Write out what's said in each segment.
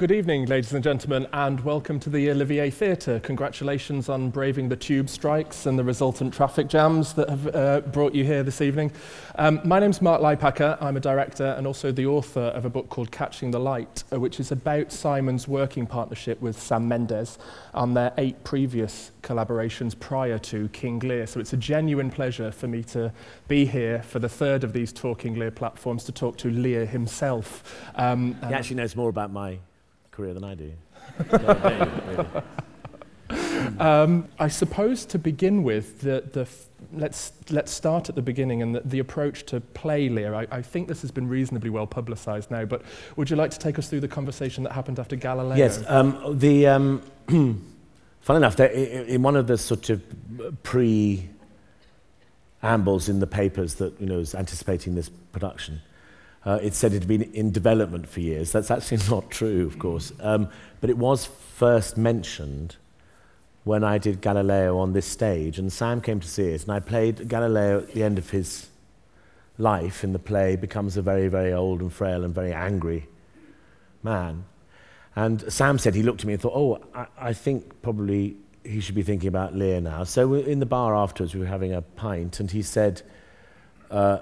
Good evening, ladies and gentlemen, and welcome to the Olivier Theatre. Congratulations on braving the tube strikes and the resultant traffic jams that have uh, brought you here this evening. Um, my name's Mark Leipacker. I'm a director and also the author of a book called Catching the Light, uh, which is about Simon's working partnership with Sam Mendes on their eight previous collaborations prior to King Lear. So it's a genuine pleasure for me to be here for the third of these Talking Lear platforms to talk to Lear himself. Um, he actually knows more about my career than I do. um, I suppose to begin with, the, the f- let's, let's start at the beginning and the, the approach to play Lear. I, I think this has been reasonably well publicised now, but would you like to take us through the conversation that happened after Galileo? Yes. Um, the, um, fun enough, in one of the sort of pre ambles in the papers that you know was anticipating this prodution, uh, it said it had been in development for years. That's actually not true, of course. Um, but it was first mentioned when I did Galileo on this stage, and Sam came to see it, and I played Galileo at the end of his life in the play, becomes a very, very old and frail and very angry man. And Sam said he looked at me and thought, oh, I, I think probably he should be thinking about Lear now. So in the bar afterwards, we were having a pint, and he said, uh,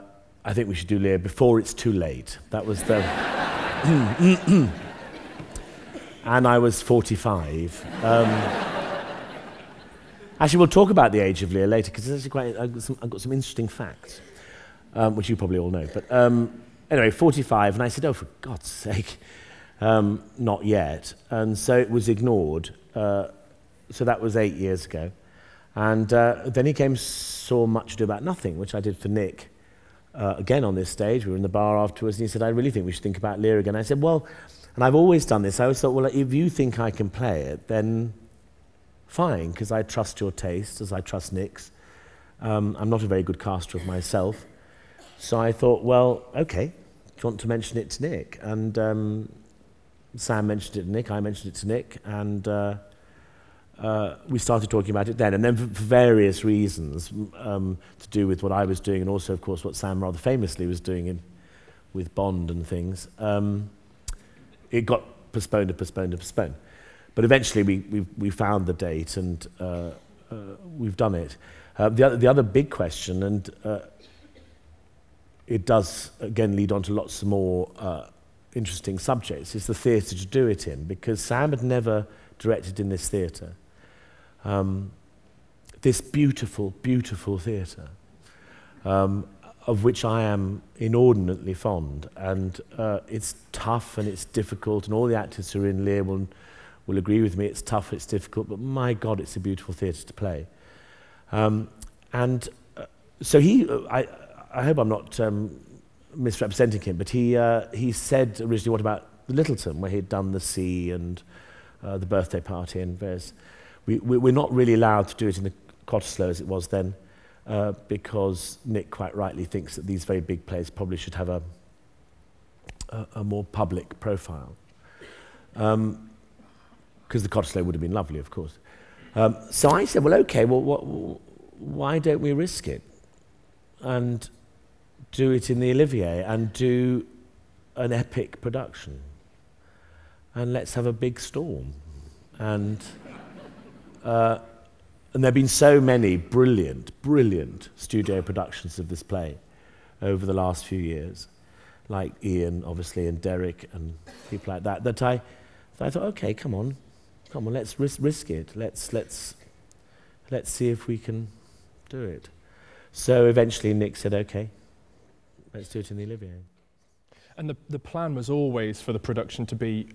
I think we should do Lear before it's too late. That was the. and I was 45. Um, actually, we'll talk about the age of Lear later because it's actually quite. I've got, some, I've got some interesting facts, um, which you probably all know. But um, anyway, 45, and I said, "Oh, for God's sake, um, not yet." And so it was ignored. Uh, so that was eight years ago, and uh, then he came saw much ado about nothing, which I did for Nick uh, again on this stage. We were in the bar afterwards, and he said, I really think we should think about Lear again. I said, Well, and I've always done this. I always thought, Well, if you think I can play it, then fine, because I trust your taste, as I trust Nick's. Um, I'm not a very good caster of myself. So I thought, Well, okay, do you want to mention it to Nick? And um, Sam mentioned it to Nick, I mentioned it to Nick, and. Uh, uh, we started talking about it then. And then, for, various reasons, um, to do with what I was doing, and also, of course, what Sam rather famously was doing in, with Bond and things, um, it got postponed and postponed and postponed. But eventually, we, we, we found the date and uh, uh, we've done it. Uh, the, other, the other big question, and uh, it does again lead on to lots more uh, interesting subjects, is the theatre to do it in, because Sam had never directed in this theatre um, this beautiful, beautiful theatre, um, of which I am inordinately fond. And uh, it's tough and it's difficult, and all the actors who are in Lear will, will agree with me it's tough, it's difficult, but my God, it's a beautiful theatre to play. Um, and uh, so he, uh, I, I hope I'm not um, misrepresenting him, but he, uh, he said originally, what about Littleton, where he'd done the sea and uh, the birthday party and various. We, we, we're not really allowed to do it in the Cottesloe as it was then, uh, because Nick quite rightly thinks that these very big plays probably should have a, a, a more public profile. Because um, the Cottesloe would have been lovely, of course. Um, so I said, well, okay, well, what, why don't we risk it and do it in the Olivier and do an epic production? And let's have a big storm. And uh, and there have been so many brilliant, brilliant studio productions of this play over the last few years, like Ian, obviously, and Derek, and people like that, that I, that I thought, okay, come on, come on, let's risk, risk it. Let's, let's, let's see if we can do it. So eventually Nick said, okay, let's do it in the Olivier. And the, the plan was always for the production to be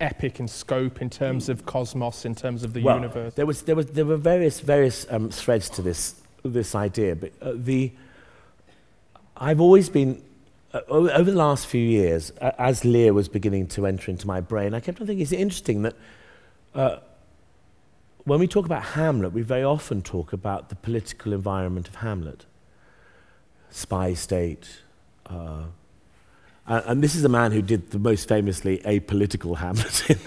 epic in scope in terms of cosmos, in terms of the well, universe? There, was, there, was, there were various, various um, threads to this, this idea, but uh, the, I've always been, uh, over the last few years, uh, as Lear was beginning to enter into my brain, I kept on thinking, it's interesting that uh, when we talk about Hamlet, we very often talk about the political environment of Hamlet. Spy state, Uh, and this is a man who did the most famously apolitical Hamlet in,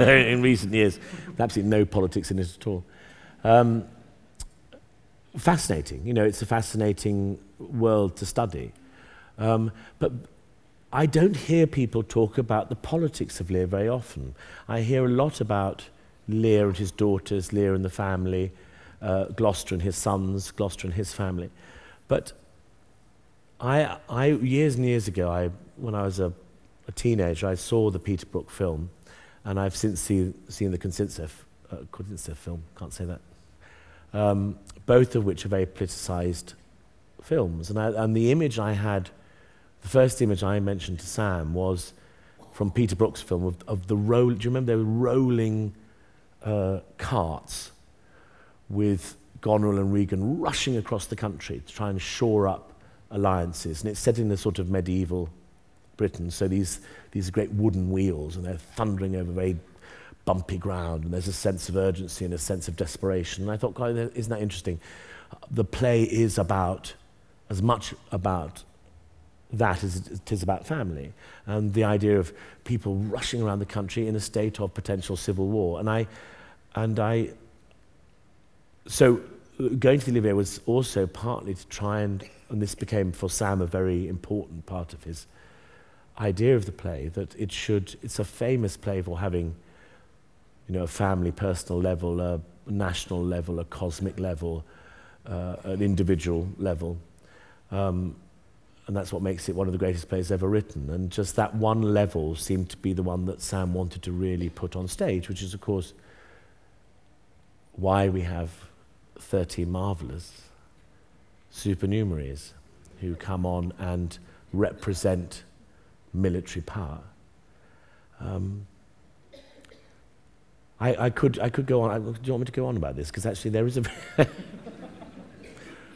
in recent years. Absolutely no politics in it at all. Um, fascinating. You know, it's a fascinating world to study. Um, but I don't hear people talk about the politics of Lear very often. I hear a lot about Lear and his daughters, Lear and the family, uh, Gloucester and his sons, Gloucester and his family. But I, I, years and years ago, I, when I was a, a teenager, I saw the Peter Brook film, and I've since see, seen the Kozintsev, uh, film, can't say that, um, both of which are very politicized films. And, I, and the image I had, the first image I mentioned to Sam was from Peter Brook's film of, of the roll. Do you remember they were rolling uh, carts with Goneril and Regan rushing across the country to try and shore up alliances. And it's set in a sort of medieval Britain, so these, these great wooden wheels, and they're thundering over very bumpy ground, and there's a sense of urgency and a sense of desperation. And I thought, God, isn't that interesting? The play is about, as much about that as it is about family, and the idea of people rushing around the country in a state of potential civil war. And I, and I, so going to the Olivier was also partly to try and, and this became for Sam a very important part of his idea of the play, that it should, it's a famous play for having, you know, a family, personal level, a national level, a cosmic level, uh, an individual level. Um, and that's what makes it one of the greatest plays ever written. And just that one level seemed to be the one that Sam wanted to really put on stage, which is, of course, why we have 30 marvelous supernumeraries who come on and represent military power. Um, I, I, could, I could go on. I, do you want me to go on about this? Because actually, there is a.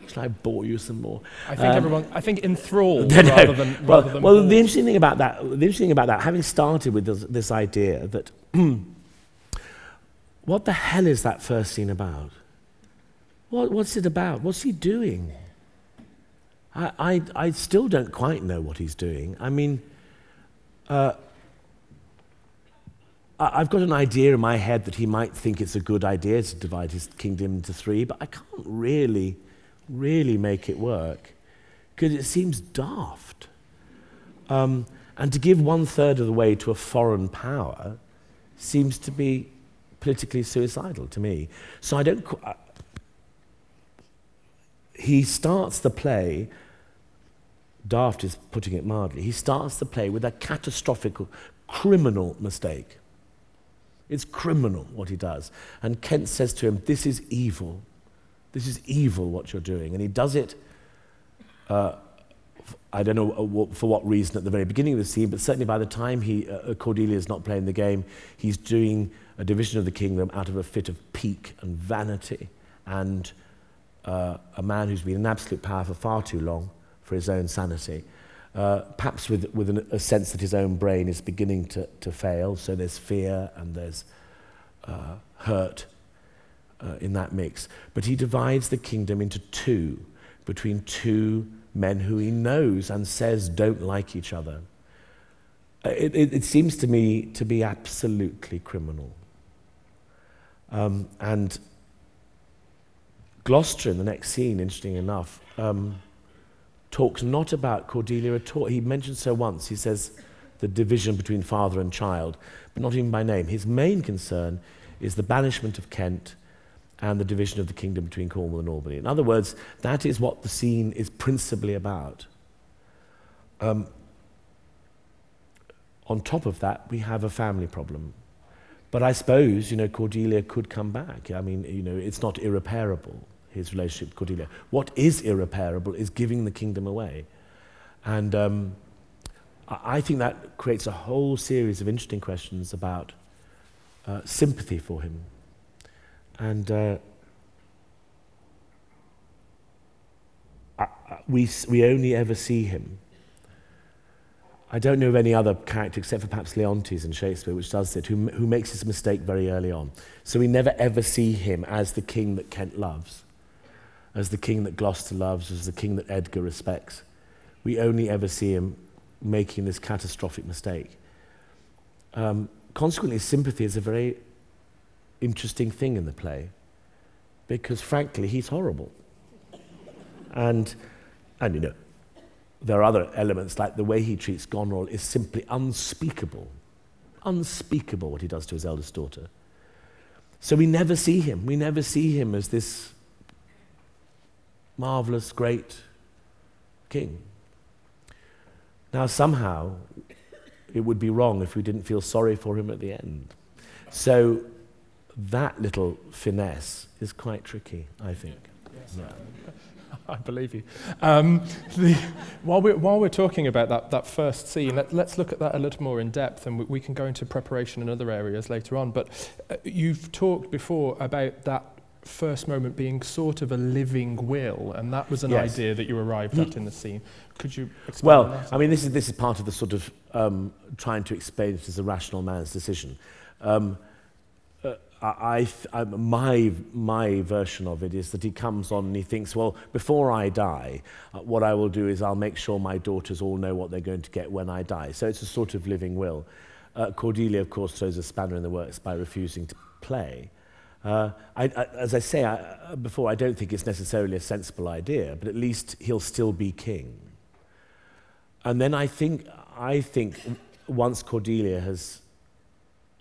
Shall I bore you some more? I think um, everyone. I think enthralled no, rather than. Well, rather than well the interesting thing about that, the interesting thing about that, having started with this, this idea that, what the hell is that first scene about? What, what's it about? What's he doing? I, I, I still don't quite know what he's doing. I mean, uh, I've got an idea in my head that he might think it's a good idea to divide his kingdom into three, but I can't really, really make it work because it seems daft. Um, and to give one third of the way to a foreign power seems to be politically suicidal to me. So I don't. He starts the play daft is putting it mildly, he starts the play with a catastrophic, criminal mistake. It's criminal what he does. And Kent says to him, This is evil. This is evil what you're doing. And he does it, uh, I don't know uh, for what reason at the very beginning of the scene, but certainly by the time he, uh, Cordelia is not playing the game, he's doing a division of the kingdom out of a fit of pique and vanity and uh, a man who's been an absolute power for far too long for his own sanity, uh, perhaps with, with an, a sense that his own brain is beginning to, to fail, so there's fear and there's uh, hurt uh, in that mix. But he divides the kingdom into two, between two men who he knows and says don't like each other. Uh, it, it, it seems to me to be absolutely criminal. Um, and Gloucester in the next scene, interesting enough, um, talks not about Cordelia at all. He mentions her once. He says the division between father and child, but not even by name. His main concern is the banishment of Kent and the division of the kingdom between Cornwall and Albany. In other words, that is what the scene is principally about. Um, on top of that, we have a family problem. But I suppose, you know, Cordelia could come back. I mean, you know, it's not irreparable his relationship with Cordelia. What is irreparable is giving the kingdom away. And um, I think that creates a whole series of interesting questions about uh, sympathy for him. And uh, we, we only ever see him. I don't know of any other character except for perhaps Leontes in Shakespeare, which does it, who, who makes this mistake very early on. So we never ever see him as the king that Kent loves as the king that Gloucester loves, as the king that Edgar respects. We only ever see him making this catastrophic mistake. Um, consequently, sympathy is a very interesting thing in the play because, frankly, he's horrible. And, and you know, there are other elements, like the way he treats Goneril is simply unspeakable. Unspeakable what he does to his eldest daughter. So we never see him. We never see him as this marvelous, great king. Now, somehow, it would be wrong if we didn't feel sorry for him at the end. So, that little finesse is quite tricky, I think. Yes. I believe you. Um, the, while, we're, while we're talking about that, that first scene, let, us look at that a little more in depth, and we, we, can go into preparation in other areas later on. But uh, you've talked before about that first moment being sort of a living will, and that was an yes. idea that you arrived at in the scene. Could you explain Well, that? I mean, this is, this is part of the sort of um, trying to explain it as a rational man's decision. Um, uh, I, I, my, my version of it is that he comes on and he thinks, well, before I die, uh, what I will do is I'll make sure my daughters all know what they're going to get when I die. So it's a sort of living will. Uh, Cordelia, of course, throws a spanner in the works by refusing to play. Uh, I, I, as I say I, before, I don't think it's necessarily a sensible idea, but at least he'll still be king. And then I think, I think once Cordelia has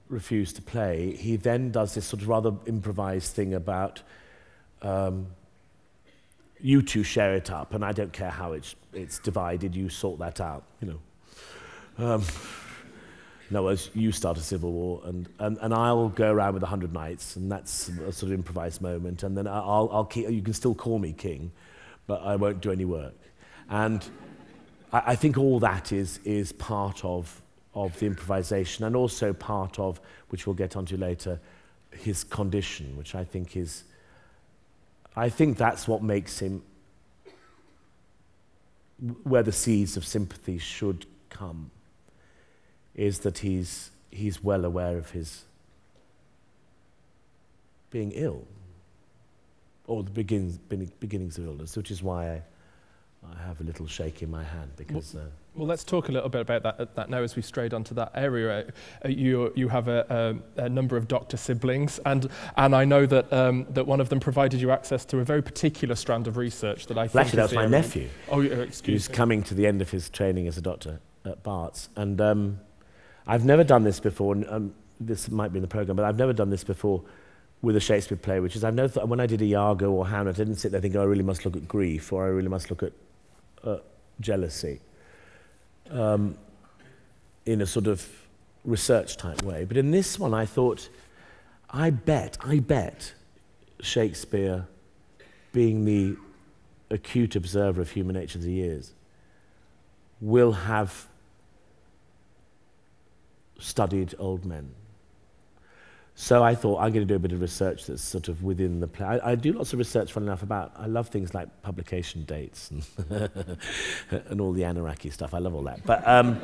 refused to play, he then does this sort of rather improvised thing about um, you two share it up, and I don't care how it's, it's divided, you sort that out, you know. Um, no, as you start a civil war, and, and, and I'll go around with a hundred knights, and that's a sort of improvised moment, and then I'll, I'll keep, you can still call me king, but I won't do any work. And I, I think all that is, is part of of the improvisation and also part of, which we'll get onto later, his condition, which I think is, I think that's what makes him where the seeds of sympathy should come, is that he's, he's well aware of his being ill, or the begins, beginnings of illness, which is why I, I have a little shake in my hand because. Well, uh, well, let's talk a little bit about that, that now as we strayed onto that area. Uh, you, you have a, a, a, number of doctor siblings, and, and I know that, um, that one of them provided you access to a very particular strand of research that I well, think Actually, that was my nephew. Oh, excuse Who's me. coming to the end of his training as a doctor at Barts. And um, I've never done this before, and um, this might be in the programme, but I've never done this before with a Shakespeare play, which is I've never thought, when I did Iago or Hamlet, I didn't sit there thinking, oh, I really must look at grief, or I really must look at uh, jealousy um, in a sort of research type way. But in this one, I thought, I bet, I bet Shakespeare, being the acute observer of human nature that he is, will have studied old men. So I thought I'm going to do a bit of research that's sort of within the play. I, I do lots of research, fun enough, about, I love things like publication dates and, and all the anarchy stuff. I love all that. But um,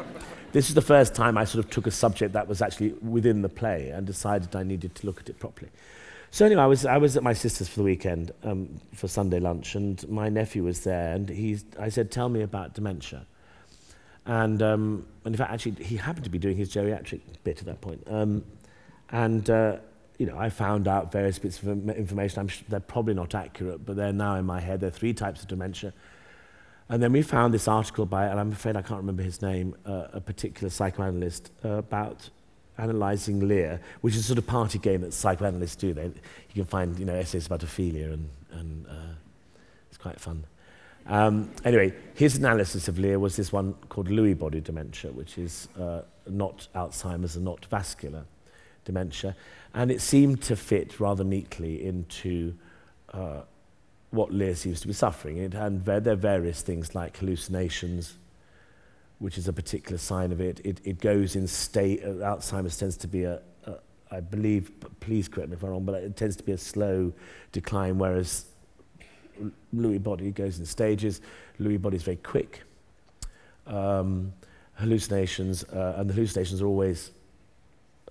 this is the first time I sort of took a subject that was actually within the play and decided I needed to look at it properly. So anyway, I was, I was at my sister's for the weekend um, for Sunday lunch, and my nephew was there, and he's, I said, tell me about dementia. And, um, and in fact, actually, he happened to be doing his geriatric bit at that point. Um, and, uh, you know, I found out various bits of information. I'm they're probably not accurate, but they're now in my head. There are three types of dementia. And then we found this article by, and I'm afraid I can't remember his name, uh, a particular psychoanalyst, uh, about analysing Lear, which is a sort of party game that psychoanalysts do. They, you can find, you know, essays about Ophelia, and, and uh, it's quite fun. Um, anyway, his analysis of Lear was this one called Lewy body dementia, which is uh, not Alzheimer's and not vascular dementia. And it seemed to fit rather neatly into uh, what Lear seems to be suffering. It, and there, there are various things like hallucinations, which is a particular sign of it. It, it goes in state, uh, Alzheimer's tends to be a, a, I believe, please correct me if I'm wrong, but it tends to be a slow decline, whereas Lewy body goes in stages. Lewy body is very quick. Um, hallucinations, uh, and the hallucinations are always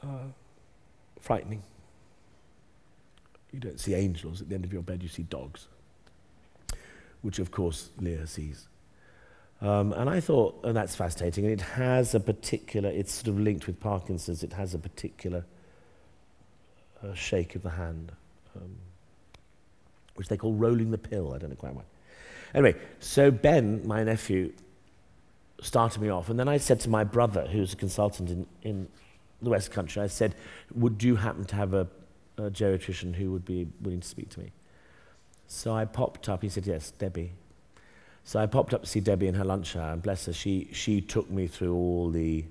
uh, frightening. You don't see angels at the end of your bed, you see dogs, which of course Lear sees. Um, and I thought, and that's fascinating, and it has a particular, it's sort of linked with Parkinson's, it has a particular uh, shake of the hand, um, which they call rolling the pill, I don't know quite why. Anyway, so Ben, my nephew, started me off. And then I said to my brother, who's a consultant in, in the West Country, I said, Would you happen to have a, a geriatrician who would be willing to speak to me? So I popped up. He said, Yes, Debbie. So I popped up to see Debbie in her lunch hour, and bless her, she, she took me through all the,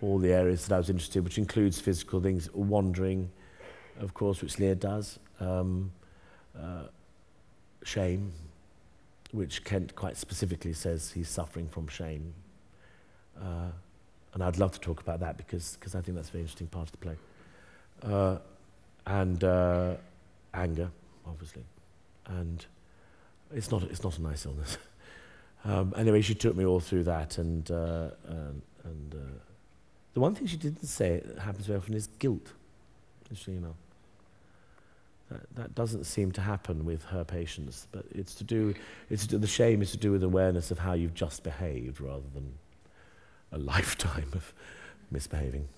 all the areas that I was interested in, which includes physical things, wandering, of course, which Lear does, um, uh, shame, which Kent quite specifically says he's suffering from shame. Uh, and I'd love to talk about that because cause I think that's a very interesting part of the play. Uh, and uh, anger, obviously. And it's not, it's not a nice illness. um, anyway, she took me all through that. And, uh, and, and uh, the one thing she didn't say that happens very often is guilt, interesting enough. That, that doesn't seem to happen with her patients, but it's to do, it's to the shame is to do with awareness of how you've just behaved rather than a lifetime of misbehaving.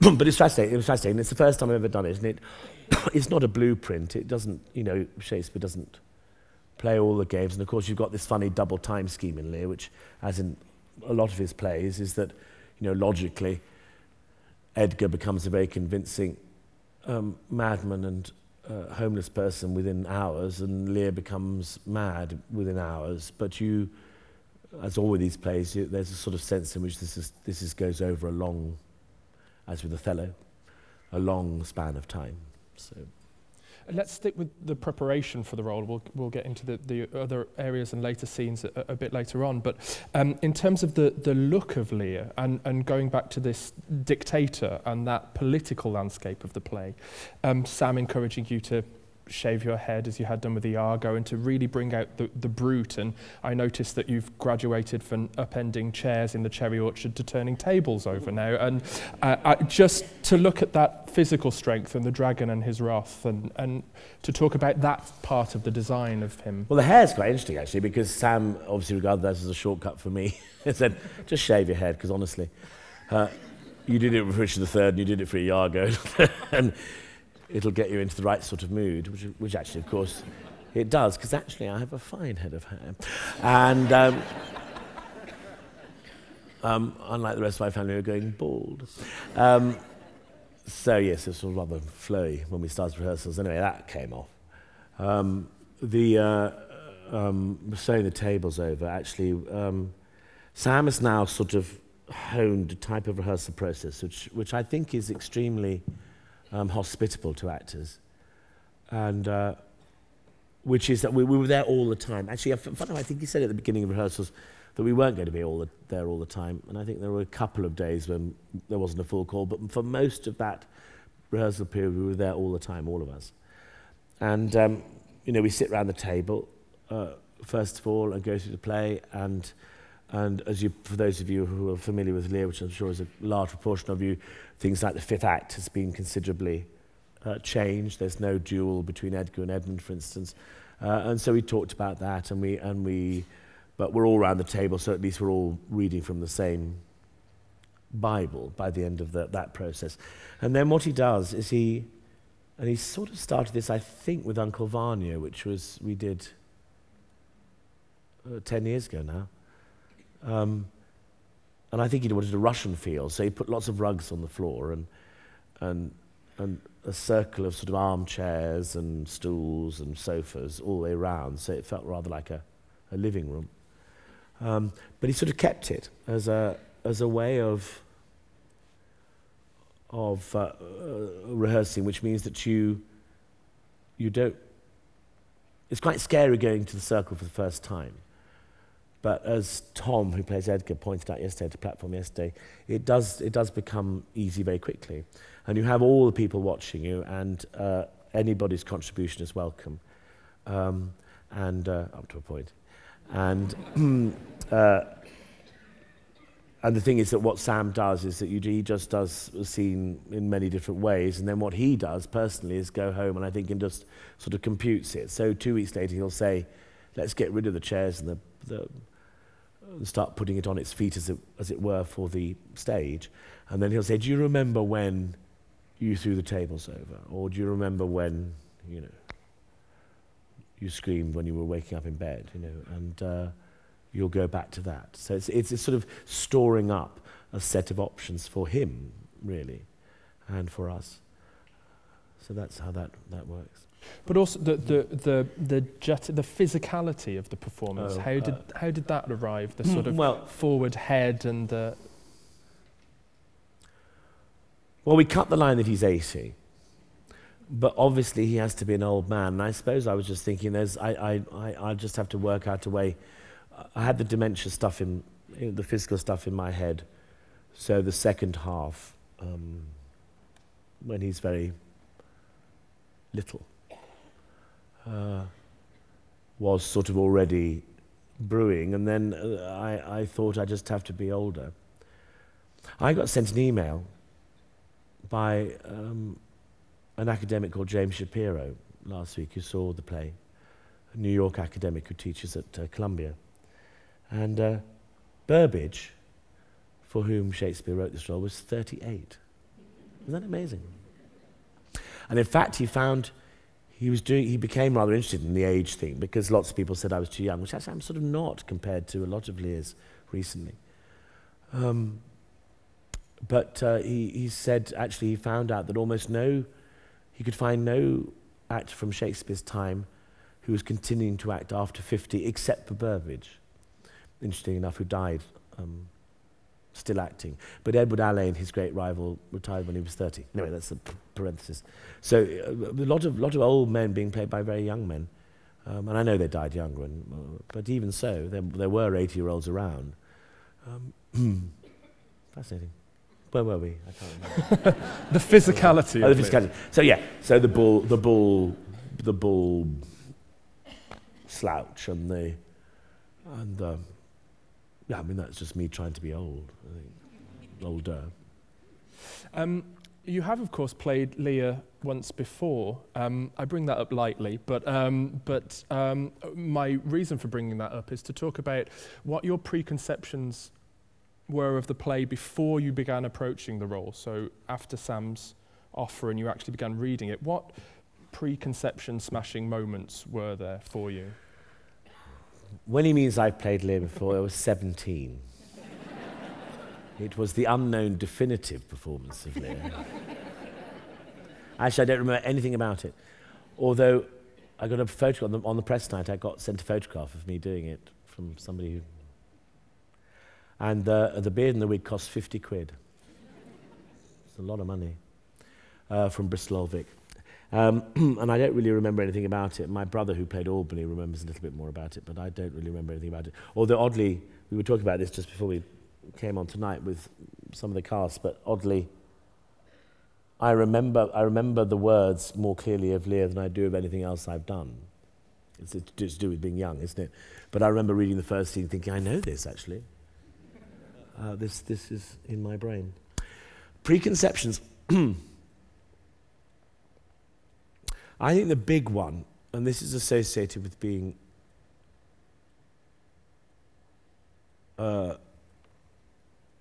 but it's fascinating. It's fascinating. It's the first time I've ever done it, isn't it? it's not a blueprint. It doesn't, you know, Shakespeare doesn't play all the games. And of course, you've got this funny double time scheme in Lear, which, as in a lot of his plays, is that, you know, logically, Edgar becomes a very convincing um, madman and uh, homeless person within hours, and Lear becomes mad within hours. But you, as all with these plays, you, there's a sort of sense in which this is this is goes over a long, as with Othello, a long span of time. So. Let's stick with the preparation for the role. We'll, we'll get into the, the other areas and later scenes a, a bit later on. But um, in terms of the, the look of Lear and, and going back to this dictator and that political landscape of the play, um, Sam encouraging you to shave your head as you had done with Iago and to really bring out the, the brute. And I noticed that you've graduated from upending chairs in the cherry orchard to turning tables over now. And uh, I, just to look at that physical strength and the dragon and his wrath and, and to talk about that part of the design of him. Well, the hair is quite interesting actually because Sam obviously regarded that as a shortcut for me. he said, just shave your head because honestly, uh, you did it for Richard III and you did it for Iago. and it'll get you into the right sort of mood, which, which actually, of course, it does, because actually I have a fine head of hair. And um, um, unlike the rest of my family, we're going bald. Um, so, yes, it was rather flowy when we started rehearsals. Anyway, that came off. Um, the uh, um, sewing the tables over, actually, um, Sam has now sort of honed a type of rehearsal process, which, which I think is extremely um, hospitable to actors. And uh, which is that we, we, were there all the time. Actually, I, think he said at the beginning of rehearsals that we weren't going to be all the, there all the time. And I think there were a couple of days when there wasn't a full call, but for most of that rehearsal period, we were there all the time, all of us. And, um, you know, we sit around the table, uh, first of all, and go through the play. And, and as you, for those of you who are familiar with Lear, which I'm sure is a large proportion of you, things like the fifth act has been considerably uh, changed. There's no duel between Edgar and Edmund, for instance. Uh, and so we talked about that, and we, and we, but we're all around the table, so at least we're all reading from the same Bible by the end of the, that process. And then what he does is he, and he sort of started this, I think, with Uncle Vanya, which was, we did uh, 10 years ago now. Um, and I think he wanted a Russian feel, so he put lots of rugs on the floor and, and, and a circle of sort of armchairs and stools and sofas all the way around, so it felt rather like a, a living room. Um, but he sort of kept it as a, as a way of, of uh, uh, rehearsing, which means that you, you don't. It's quite scary going to the circle for the first time. But as Tom, who plays Edgar, pointed out yesterday to platform yesterday, it does, it does become easy very quickly. And you have all the people watching you, and uh, anybody's contribution is welcome. Um, and uh, up to a point. And, uh, and the thing is that what Sam does is that you, he just does a scene in many different ways. And then what he does personally is go home and I think and just sort of computes it. So two weeks later, he'll say, let's get rid of the chairs and the, the and start putting it on its feet, as it, as it were, for the stage. And then he'll say, Do you remember when you threw the tables over? Or do you remember when, you know, you screamed when you were waking up in bed, you know? And uh, you'll go back to that. So it's, it's, it's sort of storing up a set of options for him, really, and for us. So that's how that, that works. But also the the the the, jet, the physicality of the performance. Oh, how did uh, how did that arrive? The sort of well, forward head and the well, we cut the line that he's 80. But obviously, he has to be an old man. And I suppose I was just thinking, there's, I, I, I, I just have to work out a way. I had the dementia stuff in, in the physical stuff in my head. So the second half, um, when he's very little, uh, was sort of already brewing. And then uh, I, I thought I just have to be older. I got sent an email by um, an academic called James Shapiro last week who saw the play, a New York academic who teaches at uh, Columbia. And uh, Burbage, for whom Shakespeare wrote this role, was 38. Isn't that amazing? And in fact, he found he was doing, he became rather interested in the age thing because lots of people said I was too young, which I'm sort of not compared to a lot of Lear's recently. Um, but uh, he, he said actually he found out that almost no, he could find no actor from Shakespeare's time who was continuing to act after 50 except for Burbage, interesting enough, who died um, still acting. But Edward Alleyne, his great rival, retired when he was 30. Anyway, that's a parenthesis. So uh, a lot of, lot of old men being played by very young men. Um, and I know they died younger, and, uh, but even so, there, there were 80 year olds around. Um, fascinating. Where were we? I can't remember. the physicality. oh, the physicality. So yeah, so the bull, the bull, the bull slouch, and the, and um, yeah, I mean that's just me trying to be old. I think older. Um, you have, of course, played Lear once before. Um, I bring that up lightly, but, um, but um, my reason for bringing that up is to talk about what your preconceptions were of the play before you began approaching the role. So after Sam's offer and you actually began reading it, what preconception smashing moments were there for you? When he means I've played Lear before, I was 17. it was the unknown definitive performance of Lear. Actually, I don't remember anything about it. Although I got a photograph on the, on the press night, I got sent a photograph of me doing it from somebody who. And uh, the beard and the wig cost 50 quid. It's a lot of money uh, from Bristol Old Vic. Um, and I don't really remember anything about it. My brother, who played Albany, remembers a little bit more about it, but I don't really remember anything about it. Although, oddly, we were talking about this just before we came on tonight with some of the cast, but oddly, I remember, I remember the words more clearly of Lear than I do of anything else I've done. It's, to do with being young, isn't it? But I remember reading the first scene thinking, I know this actually. Uh, this, this is in my brain. Preconceptions. I think the big one, and this is associated with being uh,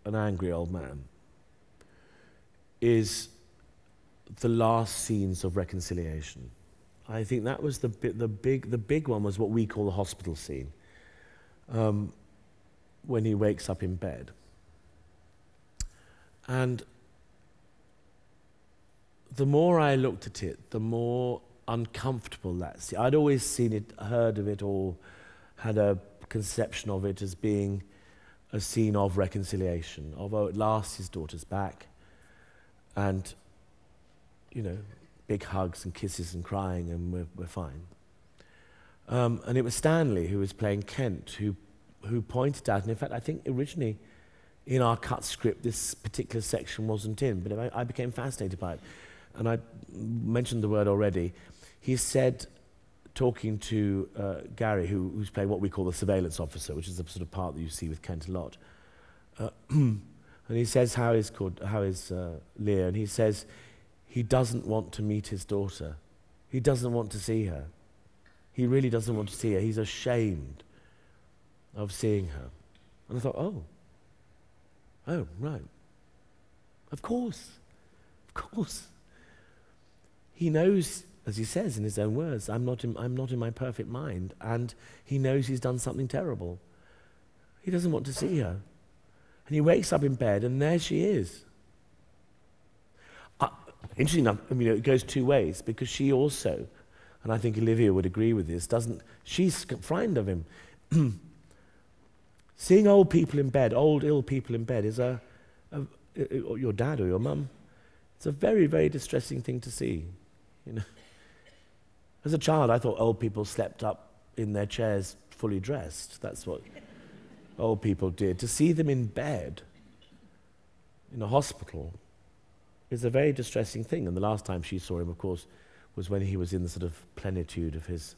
an angry old man, is the last scenes of reconciliation. I think that was the, bi- the, big, the big one was what we call the hospital scene, um, when he wakes up in bed. And the more I looked at it, the more uncomfortable that scene. I'd always seen it, heard of it, or had a conception of it as being a scene of reconciliation, of oh, at last his daughter's back, and you know, big hugs and kisses and crying, and we're, we're fine. Um, and it was Stanley who was playing Kent who, who pointed out, and in fact, I think originally in our cut script, this particular section wasn't in, but I, I became fascinated by it. And I mentioned the word already. He said, talking to uh, Gary, who, who's playing what we call the surveillance officer, which is the sort of part that you see with Kent a lot. Uh, and he says, How is, called, how is uh, Lear? And he says, he doesn't want to meet his daughter. He doesn't want to see her. He really doesn't want to see her. He's ashamed of seeing her. And I thought, oh, oh, right. Of course. Of course. He knows, as he says in his own words, I'm not in, I'm not in my perfect mind. And he knows he's done something terrible. He doesn't want to see her. And he wakes up in bed, and there she is. Uh, interesting enough, I mean, it goes two ways because she also, and I think Olivia would agree with this, doesn't, she's frightened of him. Seeing old people in bed, old, ill people in bed, is a, a, a, your dad or your mum, it's a very, very distressing thing to see. You know? As a child, I thought old people slept up in their chairs fully dressed. That's what old people did. To see them in bed in a hospital is a very distressing thing. And the last time she saw him, of course, was when he was in the sort of plenitude of his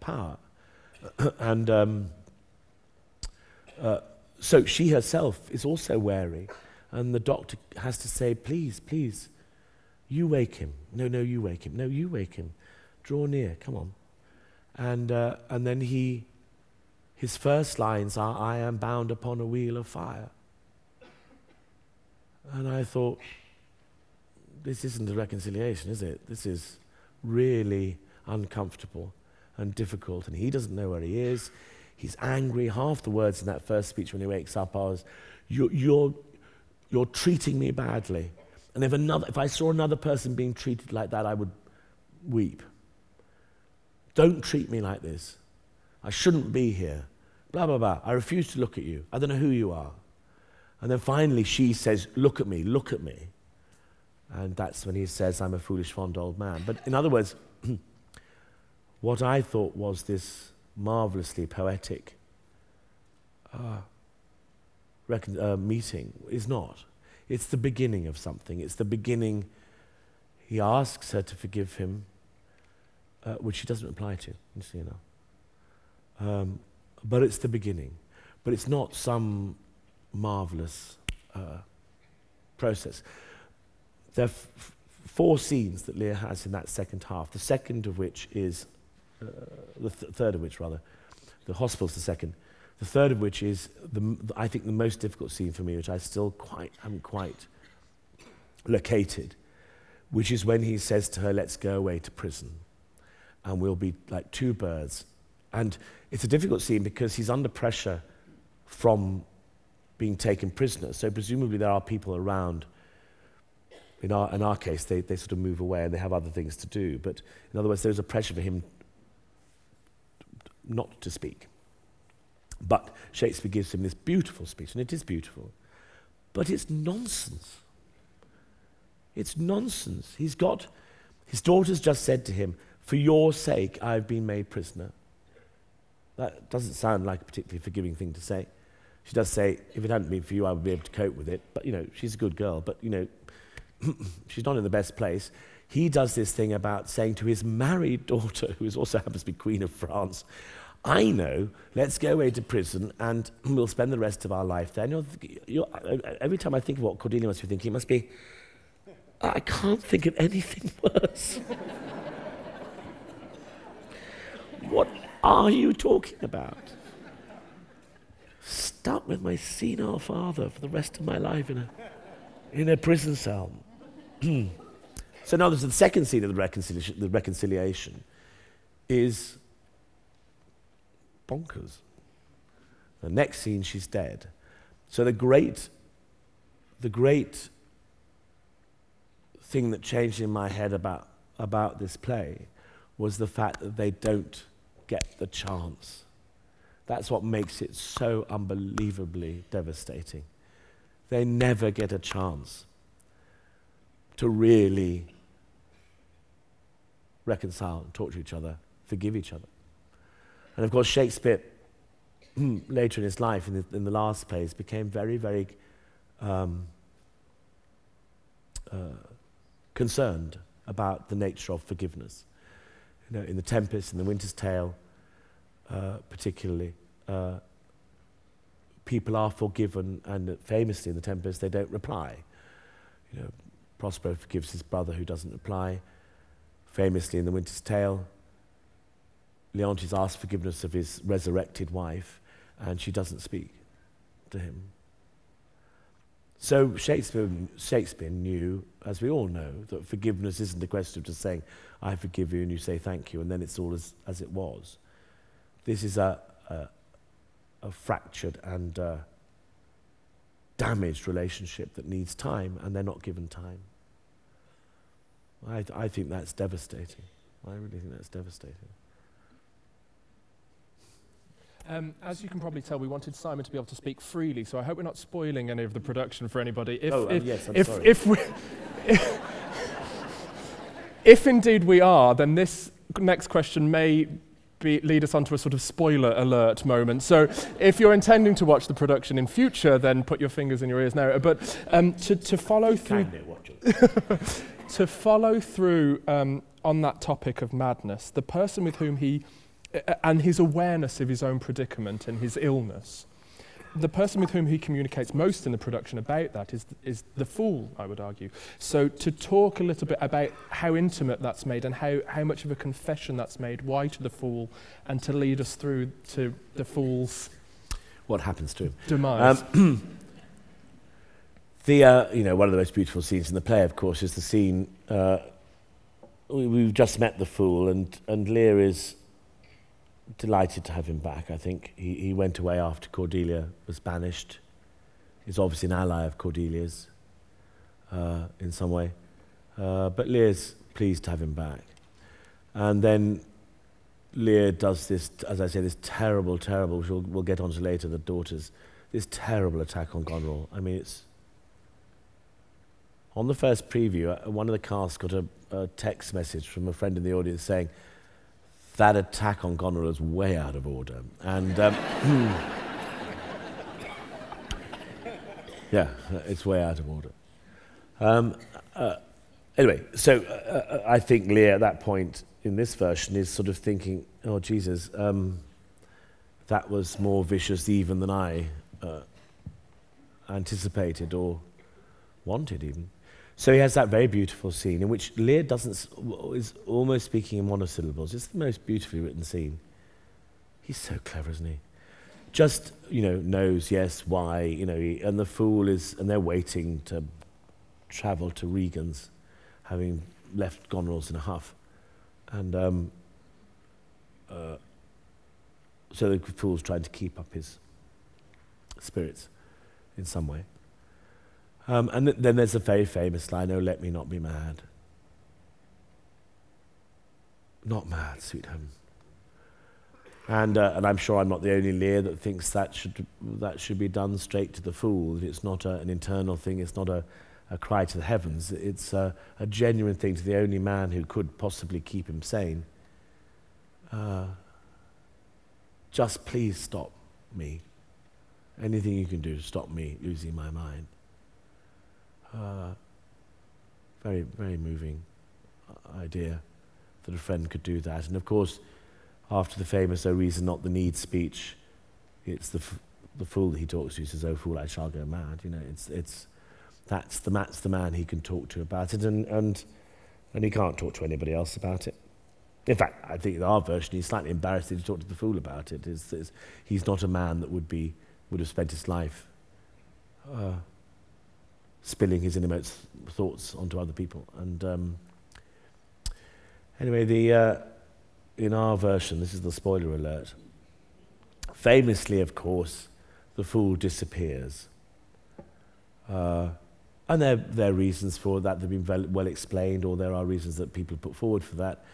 power. and um, uh, so she herself is also wary. And the doctor has to say, please, please, you wake him. No, no, you wake him. No, you wake him. Draw near, come on. And, uh, and then he, his first lines are, I am bound upon a wheel of fire. And I thought, this isn't a reconciliation, is it? This is really uncomfortable and difficult. And he doesn't know where he is. He's angry. Half the words in that first speech when he wakes up are, you're, you're, you're treating me badly. And if, another, if I saw another person being treated like that, I would weep. Don't treat me like this. I shouldn't be here. Blah, blah, blah. I refuse to look at you. I don't know who you are. And then finally she says, Look at me, look at me. And that's when he says, I'm a foolish, fond old man. But in other words, what I thought was this marvelously poetic uh, uh, meeting is not. It's the beginning of something. It's the beginning. He asks her to forgive him uh, which she doesn't reply to, you see know. Um, but it's the beginning. But it's not some marvelous uh, process. There are f- four scenes that Lear has in that second half, the second of which is, uh, the th- third of which rather, the hospital's the second, the third of which is, the, I think, the most difficult scene for me, which I still quite, haven't quite located, which is when he says to her, let's go away to prison and we'll be like two birds. And it's a difficult scene because he's under pressure from being taken prisoner. So presumably there are people around. In our, in our case, they, they sort of move away and they have other things to do. But in other words, there's a pressure for him not to speak. But Shakespeare gives him this beautiful speech, and it is beautiful. But it's nonsense. It's nonsense. He's got, his daughter's just said to him, for your sake, I've been made prisoner. That doesn't sound like a particularly forgiving thing to say. She does say, if it hadn't been for you, I would be able to cope with it. But, you know, she's a good girl. But, you know, she's not in the best place. He does this thing about saying to his married daughter, who also happens to be Queen of France, I know, let's go away to prison and we'll spend the rest of our life there. You're, you're, every time I think of what Cordelia must be thinking, it must be, I can't think of anything worse. What are you talking about? Stuck with my senile father for the rest of my life in a, in a prison cell. so now there's the second scene of the reconciliation, the reconciliation is bonkers. The next scene, she's dead. So the great, the great thing that changed in my head about, about this play was the fact that they don't get the chance. That's what makes it so unbelievably devastating. They never get a chance to really reconcile and talk to each other, forgive each other. And of course, Shakespeare, later in his life, in the, in the last plays, became very, very um, uh, concerned about the nature of forgiveness. You know, in The Tempest, in The Winter's Tale, uh, particularly, uh, people are forgiven, and famously in The Tempest, they don't reply. You know, Prospero forgives his brother who doesn't reply. Famously in The Winter's Tale, Leontes asks forgiveness of his resurrected wife, and she doesn't speak to him. So Shakespeare, Shakespeare knew, as we all know, that forgiveness isn't a question of just saying, I forgive you, and you say thank you, and then it's all as, as it was. This is a, a, a fractured and uh, damaged relationship that needs time, and they're not given time. I, I think that's devastating. I really think that's devastating. Um, as you can probably tell, we wanted Simon to be able to speak freely, so I hope we're not spoiling any of the production for anybody. If, oh, um, if, yes, I'm if, sorry. if, we, if, if indeed we are, then this next question may be, lead us onto a sort of spoiler alert moment. So if you're intending to watch the production in future, then put your fingers in your ears now. But um, to, to follow through... Watch it. to follow through um, on that topic of madness, the person with whom he, and his awareness of his own predicament and his illness, the person with whom he communicates most in the production about that is, is the fool, I would argue. So to talk a little bit about how intimate that's made and how, how much of a confession that's made, why to the fool, and to lead us through to the fool's What happens to him? demise. Um, the, uh, you know, one of the most beautiful scenes in the play, of course, is the scene. Uh, we, we've just met the fool, and, and Lear is delighted to have him back. I think he, he went away after Cordelia was banished. He's obviously an ally of Cordelia's uh, in some way. Uh, but Lear's pleased to have him back. And then Lear does this, as I say, this terrible, terrible, which we'll, we'll get onto later, the daughters, this terrible attack on Goneril. I mean, it's. On the first preview, uh, one of the cast got a, a text message from a friend in the audience saying, that attack on Goneril is way out of order. And um, yeah, it's way out of order. Um, uh, anyway, so uh, uh, I think Lear at that point in this version is sort of thinking, oh, Jesus, um, that was more vicious even than I uh, anticipated or wanted, even. So he has that very beautiful scene in which Lear doesn't is almost speaking in monosyllables. It's the most beautifully written scene. He's so clever, isn't he? Just you know knows yes why you know he, and the fool is and they're waiting to travel to Regan's, having left Goneril's in a huff, and um, uh, so the fool's trying to keep up his spirits in some way. Um, and th- then there's a very famous line, oh, let me not be mad. Not mad, sweet home. And, uh, and I'm sure I'm not the only Lear that thinks that should, that should be done straight to the fool. It's not a, an internal thing, it's not a, a cry to the heavens. It's a, a genuine thing to the only man who could possibly keep him sane. Uh, just please stop me. Anything you can do to stop me losing my mind. Uh, very, very moving idea that a friend could do that. And of course, after the famous "Oh reason not the need" speech, it's the f- the fool that he talks to He says, "Oh fool, I shall go mad." You know, it's it's that's the that's the man he can talk to about it, and and and he can't talk to anybody else about it. In fact, I think in our version, he's slightly embarrassed to talk to the fool about it. Is, is he's not a man that would be would have spent his life. Uh, spilling his innermost thoughts onto other people. And um, anyway, the, uh, in our version, this is the spoiler alert. Famously, of course, the fool disappears. Uh, and there, there are reasons for that They've been well, well explained, or there are reasons that people put forward for that.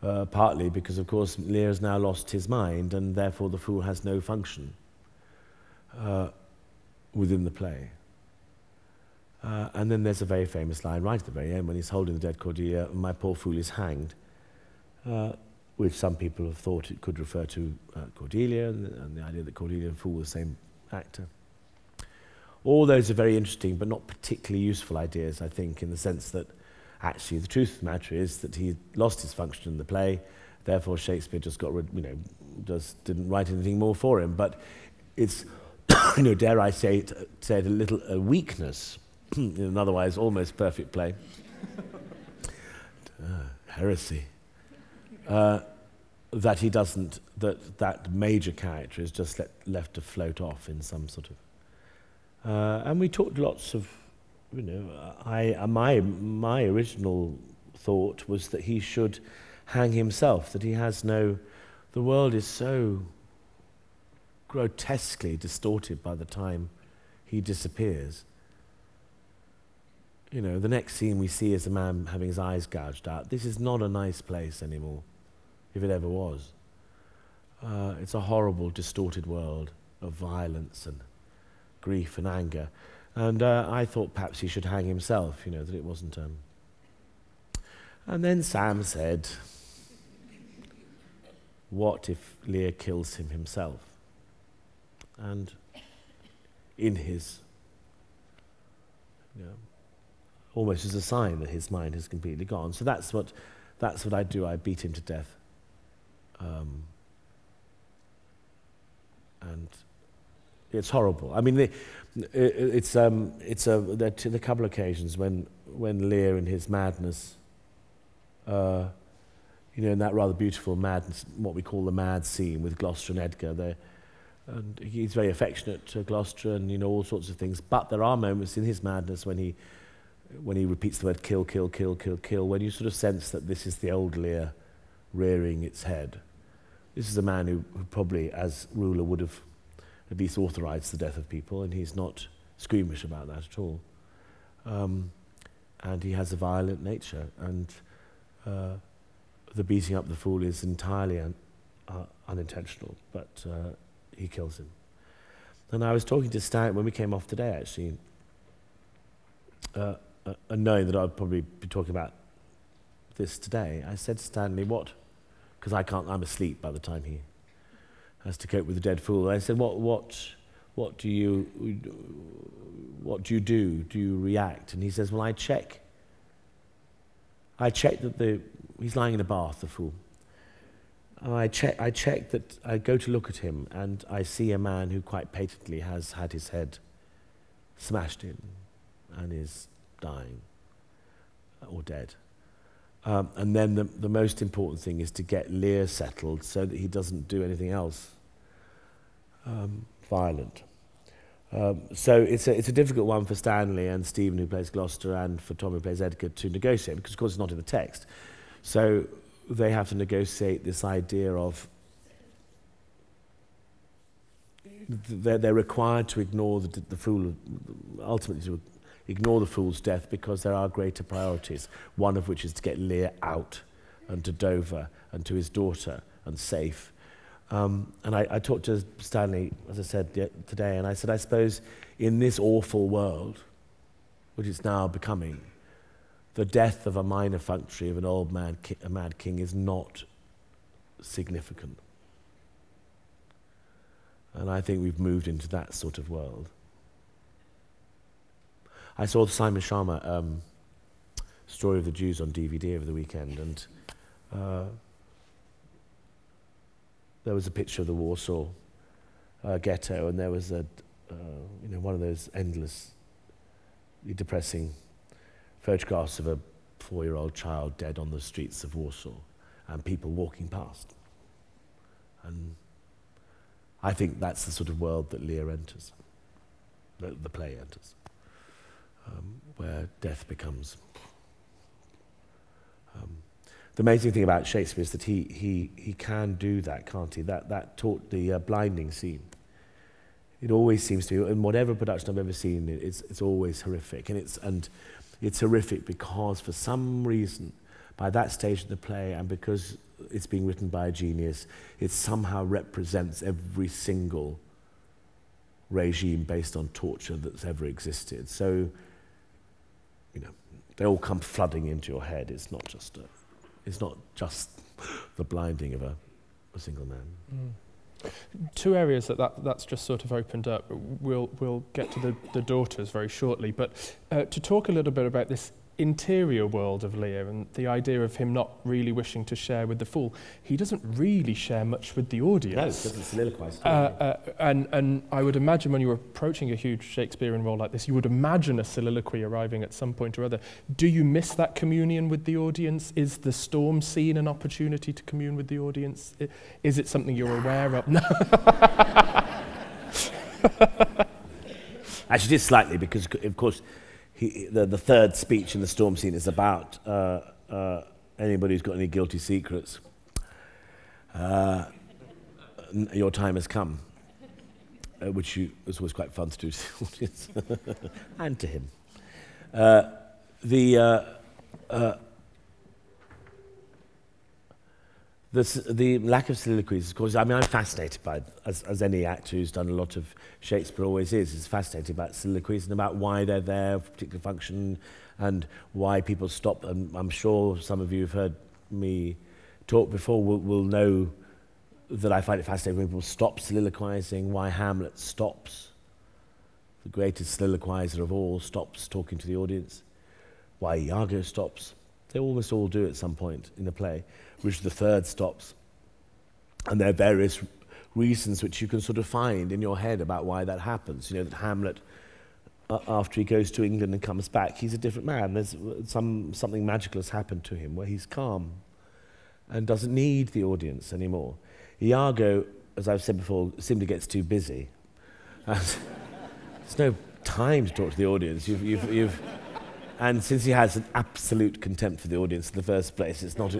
Uh, partly because, of course, Lear has now lost his mind, and therefore the fool has no function uh, within the play. Uh, and then there's a very famous line right at the very end when he's holding the dead Cordelia, my poor fool is hanged, uh, which some people have thought it could refer to uh, Cordelia and, and, the idea that Cordelia and fool were the same actor. All those are very interesting but not particularly useful ideas, I think, in the sense that actually the truth of the matter is that he lost his function in the play, therefore Shakespeare just got rid, you know, just didn't write anything more for him. But it's, you know, dare I say it, say it a little a weakness in an otherwise almost perfect play. uh, heresy. Uh, that he doesn't, that that major character is just let, left to float off in some sort of. Uh, and we talked lots of, you know, I, uh, my, my original thought was that he should hang himself, that he has no, the world is so grotesquely distorted by the time he disappears. You know, the next scene we see is a man having his eyes gouged out. This is not a nice place anymore, if it ever was. Uh, it's a horrible, distorted world of violence and grief and anger. And uh, I thought perhaps he should hang himself, you know, that it wasn't. Um. And then Sam said, What if Lear kills him himself? And in his, you know, almost as a sign that his mind has completely gone. So that's what, that's what I do. I beat him to death. Um, and it's horrible. I mean, the, it, it's, um, it's a, there are a couple of occasions when, when Lear, in his madness, uh, you know, in that rather beautiful madness, what we call the mad scene with Gloucester and Edgar, and he's very affectionate to Gloucester and, you know, all sorts of things. But there are moments in his madness when he, when he repeats the word kill, kill, kill, kill, kill, when you sort of sense that this is the old Lear rearing its head. This is a man who, who probably, as ruler, would have at least authorized the death of people, and he's not squeamish about that at all. Um, and he has a violent nature, and uh, the beating up the fool is entirely un- uh, unintentional, but uh, he kills him. And I was talking to Stan when we came off today, actually, uh, uh, and knowing that I'd probably be talking about this today, I said Stanley, what? Because I can't, I'm asleep by the time he has to cope with the dead fool. I said, what, what, what do you, what do you do? Do you react? And he says, well, I check. I check that the, he's lying in a bath, the fool. I check, I check that, I go to look at him and I see a man who quite patently has had his head smashed in and is dying or dead. Um, and then the, the most important thing is to get Lear settled so that he doesn't do anything else um, violent. Um, so it's a, it's a difficult one for Stanley and Stephen, who plays Gloucester, and for Tom, who plays Edgar, to negotiate, because, of course, it's not in the text. So they have to negotiate this idea of they're, they're required to ignore the, the fool, ultimately to ignore the fool's death because there are greater priorities, one of which is to get Lear out and to Dover and to his daughter and safe. Um, and I, I talked to Stanley, as I said today, and I said, I suppose in this awful world, which it's now becoming, the death of a minor functionary of an old mad, ki- a mad king is not significant. And I think we've moved into that sort of world. I saw the Simon Schama um, story of the Jews on DVD over the weekend, and uh, there was a picture of the Warsaw uh, ghetto, and there was a, uh, you know, one of those endless, depressing photographs of a four-year-old child dead on the streets of Warsaw, and people walking past. And I think that's the sort of world that Lear enters, the play enters um, where death becomes. Um, the amazing thing about Shakespeare is that he, he, he can do that, can't he? That, that taught the uh, blinding scene. It always seems to be, in whatever production I've ever seen, it's, it's always horrific. And it's, and it's horrific because, for some reason, by that stage of the play, and because it's being written by a genius, it somehow represents every single regime based on torture that's ever existed. So you know, they all come flooding into your head. It's not just, a, it's not just the blinding of a, a single man. Mm. Two areas that, that that's just sort of opened up. We'll, we'll get to the, the daughters very shortly, but uh, to talk a little bit about this interior world of Lear and the idea of him not really wishing to share with the fool, he doesn't really share much with the audience. No, he doesn't soliloquize. Uh, uh, and, and I would imagine when you were approaching a huge Shakespearean role like this, you would imagine a soliloquy arriving at some point or other. Do you miss that communion with the audience? Is the storm scene an opportunity to commune with the audience? Is it something you're aware of? No. Actually, is slightly because, of course, he, the, the third speech in the storm scene is about uh, uh, anybody who's got any guilty secrets. Uh, your time has come. uh, which you, was always quite fun to do to the audience and to him. Uh, the, uh, uh, the, the lack of soliloquies, of course, I mean, I'm fascinated by, as, as any actor who's done a lot of Shakespeare always is, is fascinated about soliloquies and about why they're there for particular function and why people stop. And I'm sure some of you have heard me talk before will, will know that I find it fascinating when people stop soliloquizing, why Hamlet stops, the greatest soliloquizer of all, stops talking to the audience, why Iago stops. They almost all do at some point in the play. Richard III stops. And there are various reasons which you can sort of find in your head about why that happens. You know, that Hamlet, uh, after he goes to England and comes back, he's a different man. There's some, something magical has happened to him where he's calm and doesn't need the audience anymore. Iago, as I've said before, simply gets too busy. There's no time to talk to the audience. You've, you've, you've, and since he has an absolute contempt for the audience in the first place, it's not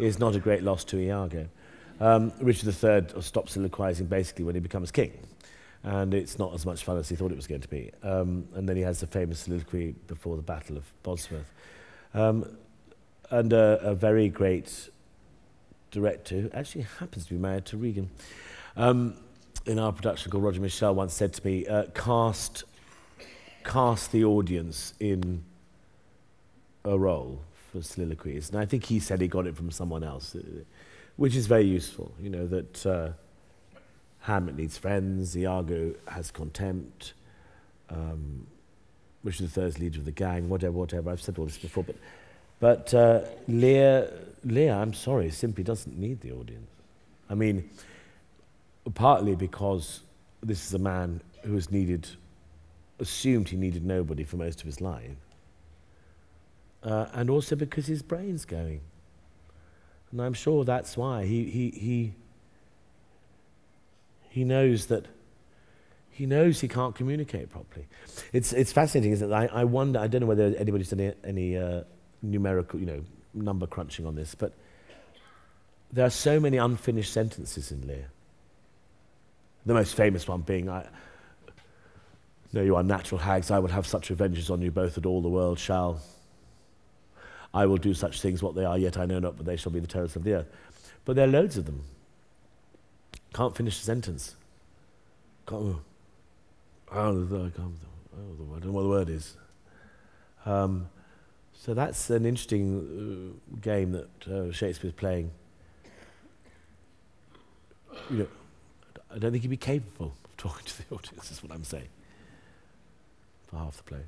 a, it's not a great loss to Iago. Um, Richard III stops soliloquizing basically when he becomes king. And it's not as much fun as he thought it was going to be. Um, and then he has the famous soliloquy before the Battle of Bosworth. Um, and a, a very great director who actually happens to be married to Regan. Um, in our production called Roger Michell once said to me, uh, cast, cast the audience in a role for soliloquies. And I think he said he got it from someone else, uh, which is very useful. You know, that uh, Hamlet needs friends, Iago has contempt, um, III is leader of the gang, whatever, whatever. I've said all this before, but, but uh, Lear, Lear, I'm sorry, simply doesn't need the audience. I mean, partly because this is a man who has needed, assumed he needed nobody for most of his life uh, and also because his brain's going. And I'm sure that's why he, he, he, he knows that he knows he can't communicate properly. It's, it's fascinating, isn't it? I, I wonder, I don't know whether anybody's done any, any uh, numerical, you know, number crunching on this, but there are so many unfinished sentences in Lear. The most famous one being, I, no, you are natural hags, I will have such revenges on you both that all the world shall I will do such things what they are, yet I know not, but they shall be the terrors of the earth. But there are loads of them. Can't finish a sentence. Can't, oh, I don't know what the word is. Um, so that's an interesting uh, game that uh, Shakespeare's playing. You know, I don't think he'd be capable of talking to the audience, is what I'm saying, for half the play.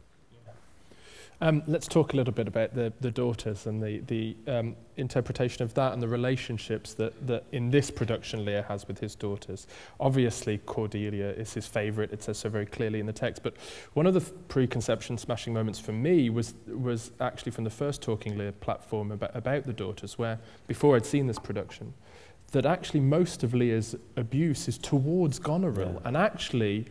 Um, let's talk a little bit about the, the daughters and the, the um, interpretation of that and the relationships that, that in this production Lear has with his daughters. Obviously, Cordelia is his favourite, it says so very clearly in the text, but one of the preconception smashing moments for me was, was actually from the first Talking Lear platform about, about the daughters, where before I'd seen this production, that actually most of Lear's abuse is towards Goneril, yeah. and actually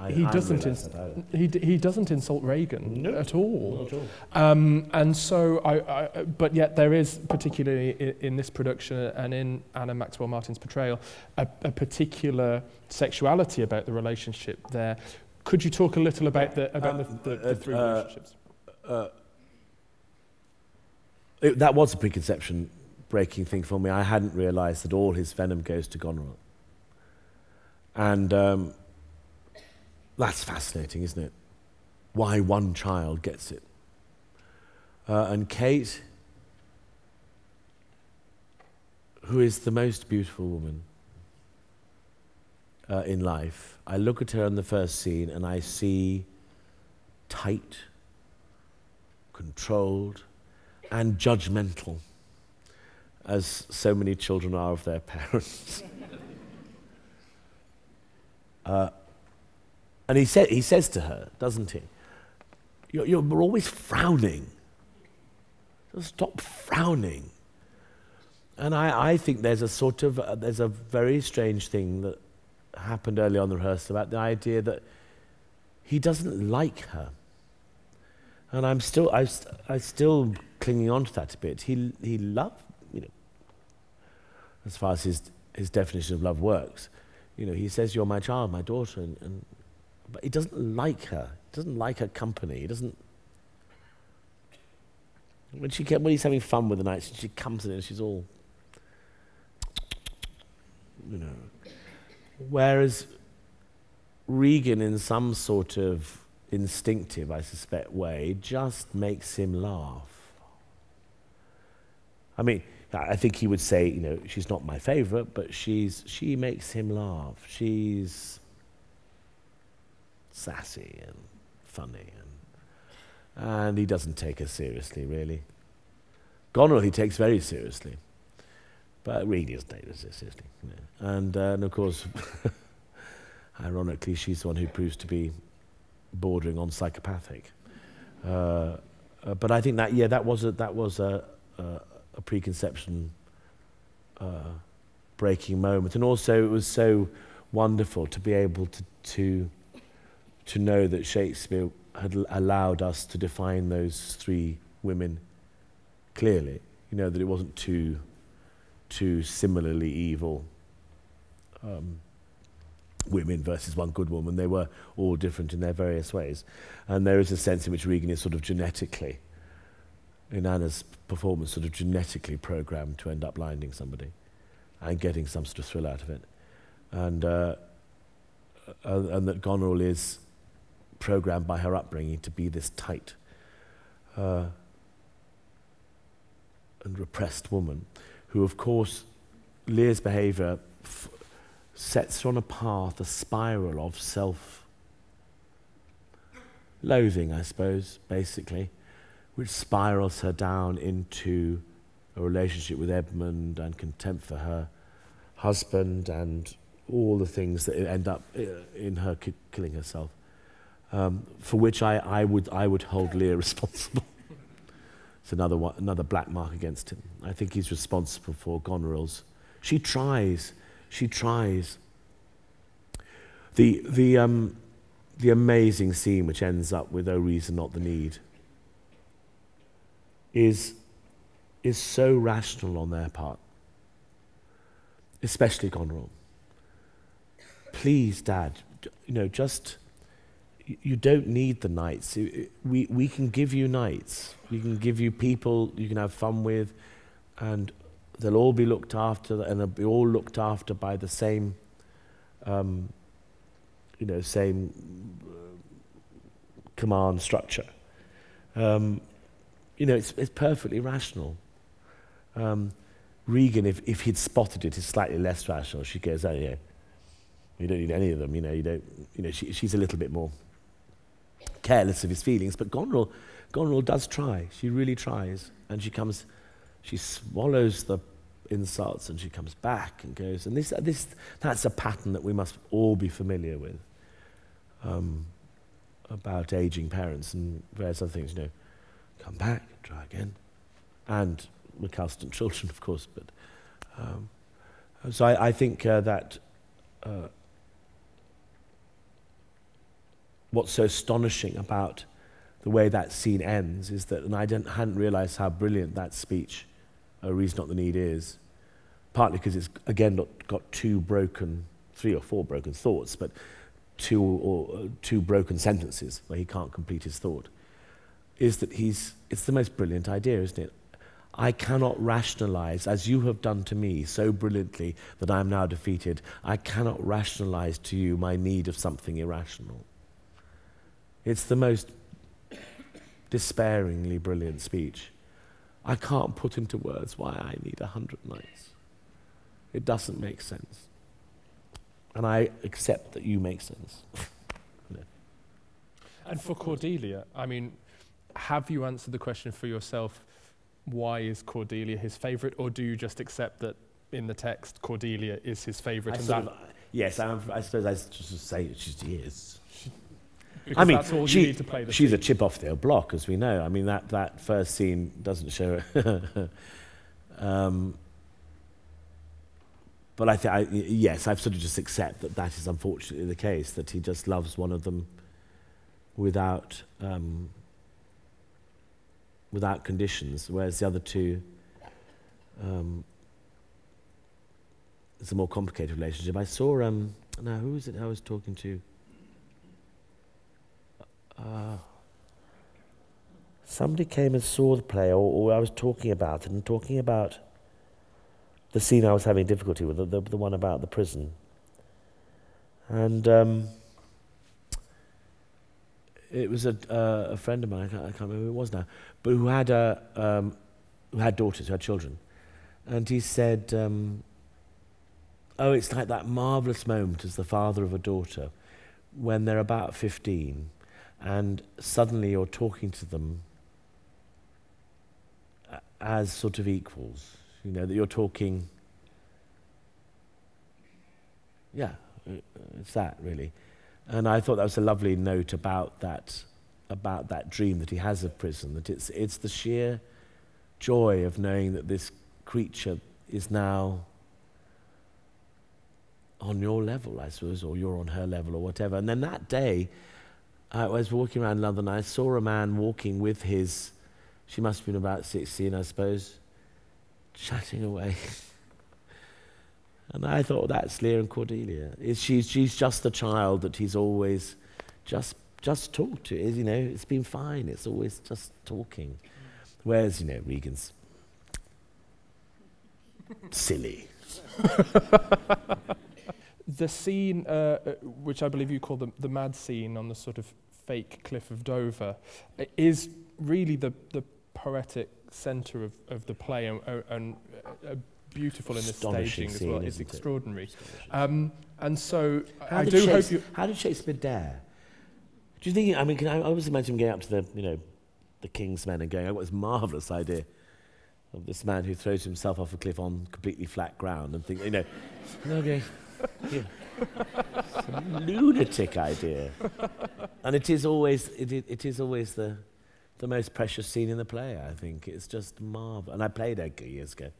I, he, doesn't ins- he, he doesn't insult Regan no, at all. Not at all. Um, and so, I, I, but yet there is, particularly in, in, this production and in Anna Maxwell Martin's portrayal, a, a, particular sexuality about the relationship there. Could you talk a little about the, about um, the, the, the, three uh, relationships? Uh, it, that was a preconception breaking thing for me. I hadn't realised that all his venom goes to Goneril. And um, that's fascinating, isn't it? Why one child gets it. Uh, and Kate, who is the most beautiful woman uh, in life, I look at her in the first scene and I see tight, controlled, and judgmental, as so many children are of their parents. uh, and he, sa- he says to her, doesn't he? You're, you're always frowning. Just stop frowning. And I, I think there's a sort of, uh, there's a very strange thing that happened early on the rehearsal about the idea that he doesn't like her. And I'm still, I, I'm still clinging on to that a bit. He, he loved, you know, as far as his, his definition of love works, you know, he says, You're my child, my daughter. And, and, but he doesn't like her. He doesn't like her company. He doesn't. When, she, when he's having fun with the knights, she comes in and she's all, you know. Whereas Regan, in some sort of instinctive, I suspect, way, just makes him laugh. I mean, I think he would say, you know, she's not my favorite, but she's, she makes him laugh. She's sassy and funny, and, and he doesn't take her seriously, really. Goneril he takes very seriously, but really doesn't take her seriously. And, uh, and of course, ironically, she's the one who proves to be bordering on psychopathic. Uh, uh, but I think that, yeah, that was a, that was a, a, a preconception uh, breaking moment. And also, it was so wonderful to be able to, to, to know that Shakespeare had allowed us to define those three women clearly. You know, that it wasn't two, two similarly evil. Um, women versus one good woman. They were all different in their various ways. And there is a sense in which Regan is sort of genetically, in Anna's performance, sort of genetically programmed to end up blinding somebody and getting some sort of thrill out of it. And, uh, uh, and that Goneril is programmed by her upbringing to be this tight uh, and repressed woman who, of course, Lear's behavior f- sets her on a path, a spiral of self loathing, I suppose, basically, which spirals her down into a relationship with Edmund and contempt for her husband and all the things that end up uh, in her ki- killing herself, um, for which I, I, would, I would hold Lear responsible. it's another, one, another black mark against him. I think he's responsible for Goneril's. She tries she tries. The, the, um, the amazing scene which ends up with "Oh reason, not the need" is, is so rational on their part, especially Goneril. Please, Dad, you know, just you don't need the knights. We, we can give you knights. We can give you people you can have fun with, and they'll all be looked after, and they'll be all looked after by the same, um, you know, same uh, command structure. Um, you know, it's, it's perfectly rational. Um, Regan, if, if he'd spotted it, is slightly less rational. She goes, oh, yeah, you don't need any of them. You know, you don't. You know, she, she's a little bit more careless of his feelings. But Goneril, Goneril does try. She really tries, and she comes she swallows the insults and she comes back and goes. And this, this, that's a pattern that we must all be familiar with um, about aging parents and various other things. You know, come back, try again. And recalcitrant children, of course. But um, so I, I think uh, that uh, what's so astonishing about the way that scene ends is that, and I hadn't realized how brilliant that speech a reason not the need is. Partly because it's, again, not got two broken, three or four broken thoughts, but two, or, uh, two broken sentences where he can't complete his thought. Is that he's, it's the most brilliant idea, isn't it? I cannot rationalize, as you have done to me so brilliantly that I am now defeated, I cannot rationalize to you my need of something irrational. It's the most despairingly brilliant speech. I can't put into words why I need a hundred knights. It doesn't make sense. And I accept that you make sense. And for Cordelia, I mean, have you answered the question for yourself? Why is Cordelia his favourite, or do you just accept that in the text Cordelia is his favourite? Of, yes, I, I suppose I just say she is. Because I mean, she, you need to play the She's scene. a chip off the old block, as we know. I mean, that, that first scene doesn't show um, but I think, yes, I've sort of just accept that that is unfortunately the case, that he just loves one of them without, um, without conditions, whereas the other two, um, it's a more complicated relationship. I saw um, no, who was it I was talking to? Uh, somebody came and saw the play, or, or I was talking about it, and talking about the scene I was having difficulty with, the, the, the one about the prison. And um, it was a, uh, a friend of mine, I can't, I can't, remember who it was now, but who had, a, um, who had daughters, who had children. And he said, um, Oh, it's like that marvellous moment as the father of a daughter when they're about 15 and suddenly you're talking to them uh, as sort of equals. You know, that you're talking. Yeah, uh, it's that really. And I thought that was a lovely note about that, about that dream that he has of prison, that it's, it's the sheer joy of knowing that this creature is now on your level, I suppose, or you're on her level or whatever. And then that day, I was walking around London, I saw a man walking with his, she must have been about 16, I suppose, chatting away. and I thought, that's Lear and Cordelia. She's, she's just the child that he's always just, just talked to. You know, it's been fine. It's always just talking. Whereas, you know, Regan's silly. the scene, uh, uh, which I believe you call the, the mad scene on the sort of fake cliff of Dover, is really the, the poetic centre of, of the play and, and uh, beautiful in the staging as well. It's extraordinary. It? Um, and so how I do hope you... How did Shakespeare dare? Do you think, I mean, can I, I always imagine him going up to the, you know, the king's men and going, oh, what this marvellous idea of this man who throws himself off a cliff on completely flat ground and think, you know, okay, yeah. It's a lunatic idea. And it is always, it, it is always the, the most precious scene in the play, I think. It's just marvelous. And I played Edgar years ago.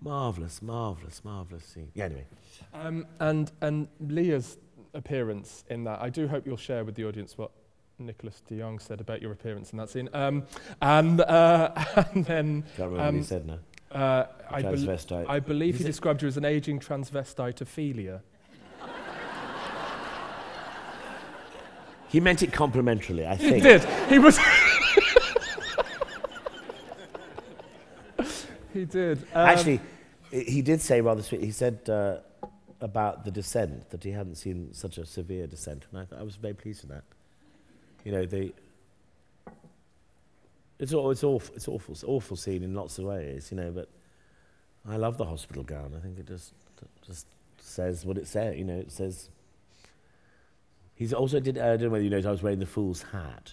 Marvellous, marvellous, marvellous scene. Yeah, anyway. Um, and, and Lear's appearance in that, I do hope you'll share with the audience what Nicholas de Jongh said about your appearance in that scene. Um, and, uh, and then... Can't remember um, what he um, said now. Uh, I, be- I believe he it? described you as an aging transvestite Ophelia. He meant it complimentarily, I think. He did. He was. he did. Um, Actually, he did say rather sweet. He said uh, about the descent that he hadn't seen such a severe descent, and I, th- I was very pleased with that. You know, the it's, all, it's awful. It's awful. It's awful scene in lots of ways, you know. But I love the hospital gown. I think it just just says what it says. You know, it says. He's also did. I don't know whether you noticed I was wearing the fool's hat,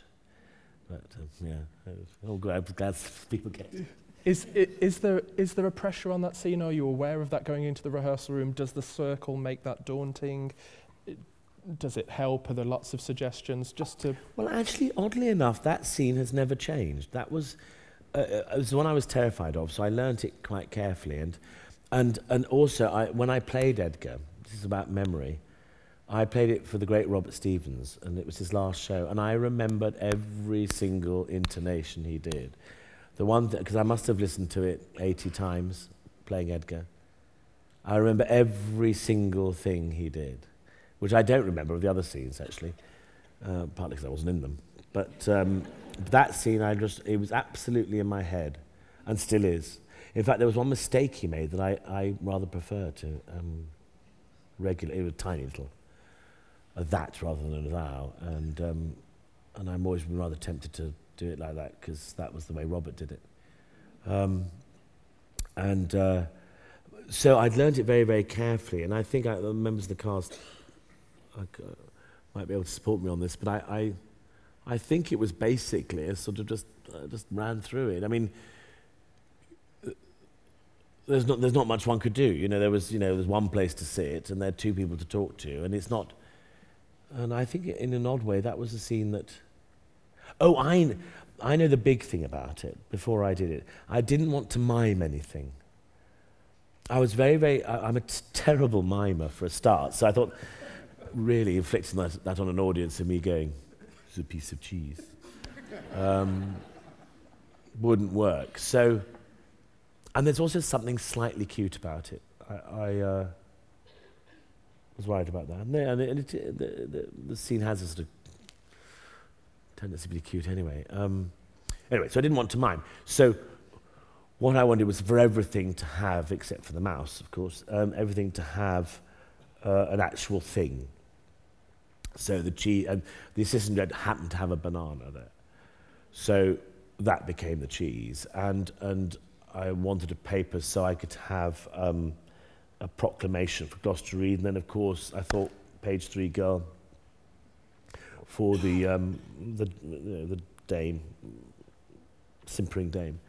but um, yeah, oh, glad, glad people get. It. Is, is, there, is there a pressure on that scene? Are you aware of that going into the rehearsal room? Does the circle make that daunting? Does it help? Are there lots of suggestions just to? Well, actually, oddly enough, that scene has never changed. That was, uh, uh, it was the one I was terrified of, so I learnt it quite carefully. And, and, and also, I, when I played Edgar, this is about memory, I played it for the great Robert Stephens, and it was his last show, and I remembered every single intonation he did. The one, because I must have listened to it 80 times playing Edgar. I remember every single thing he did which I don't remember of the other scenes actually, uh, partly because I wasn't in them. But um, that scene, I just it was absolutely in my head, and still is. In fact, there was one mistake he made that I, I rather prefer to um, regulate. It was tiny little, a that rather than a thou, and um, and I'm always been rather tempted to do it like that because that was the way Robert did it. Um, and uh, so I'd learned it very, very carefully, and I think I, the members of the cast uh, might be able to support me on this, but I, I, I think it was basically a sort of just uh, just ran through it. I mean, there's not there's not much one could do. You know, there was you know there's one place to sit and there are two people to talk to, and it's not. And I think in an odd way that was a scene that. Oh, I, I know the big thing about it. Before I did it, I didn't want to mime anything. I was very very. I, I'm a t- terrible mimer for a start, so I thought really inflicting that, that on an audience and me going, it's a piece of cheese, um, wouldn't work. So, and there's also something slightly cute about it. I, I, uh, was worried about that. And, and it, it, the, the, the scene has a sort of tendency to be cute anyway. Um, anyway, so I didn't want to mime. So what I wanted was for everything to have, except for the mouse, of course, um, everything to have uh, an actual thing. So the cheese, and the assistant director happened to have a banana there. So that became the cheese. And, and I wanted a paper so I could have um, a proclamation for Gloucester to read. And then, of course, I thought, page three girl, for the, um, the, you know, the dame, simpering dame.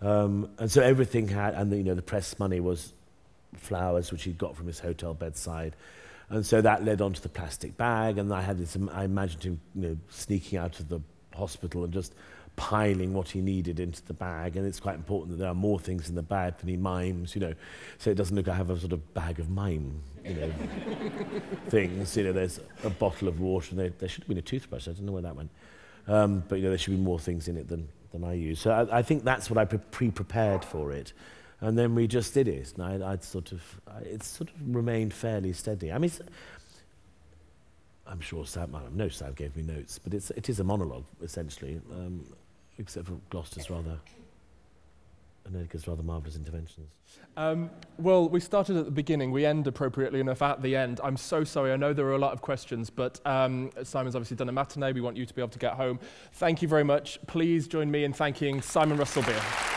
Um, and so everything had, and the, you know, the press money was flowers, which he'd got from his hotel bedside. And so that led on to the plastic bag, and I had this, I imagined him you know, sneaking out of the hospital and just piling what he needed into the bag. And it's quite important that there are more things in the bag than he mimes, you know, so it doesn't look like I have a sort of bag of mime, you know, things. You know, there's a bottle of water, and there, there should have been a toothbrush. I don't know where that went. Um, but, you know, there should be more things in it than, than I use. So I, I think that's what I pre-prepared for it. And then we just did it. And I, I'd sort of, I, it's sort of remained fairly steady. I mean, I'm sure Sam, I know Sam gave me notes, but it's, it is a monologue, essentially, um, except for Gloucester's rather, and Edgar's rather marvellous interventions. Um, well, we started at the beginning. We end appropriately enough at the end. I'm so sorry. I know there are a lot of questions, but um, Simon's obviously done a matinee. We want you to be able to get home. Thank you very much. Please join me in thanking Simon Russell Beale.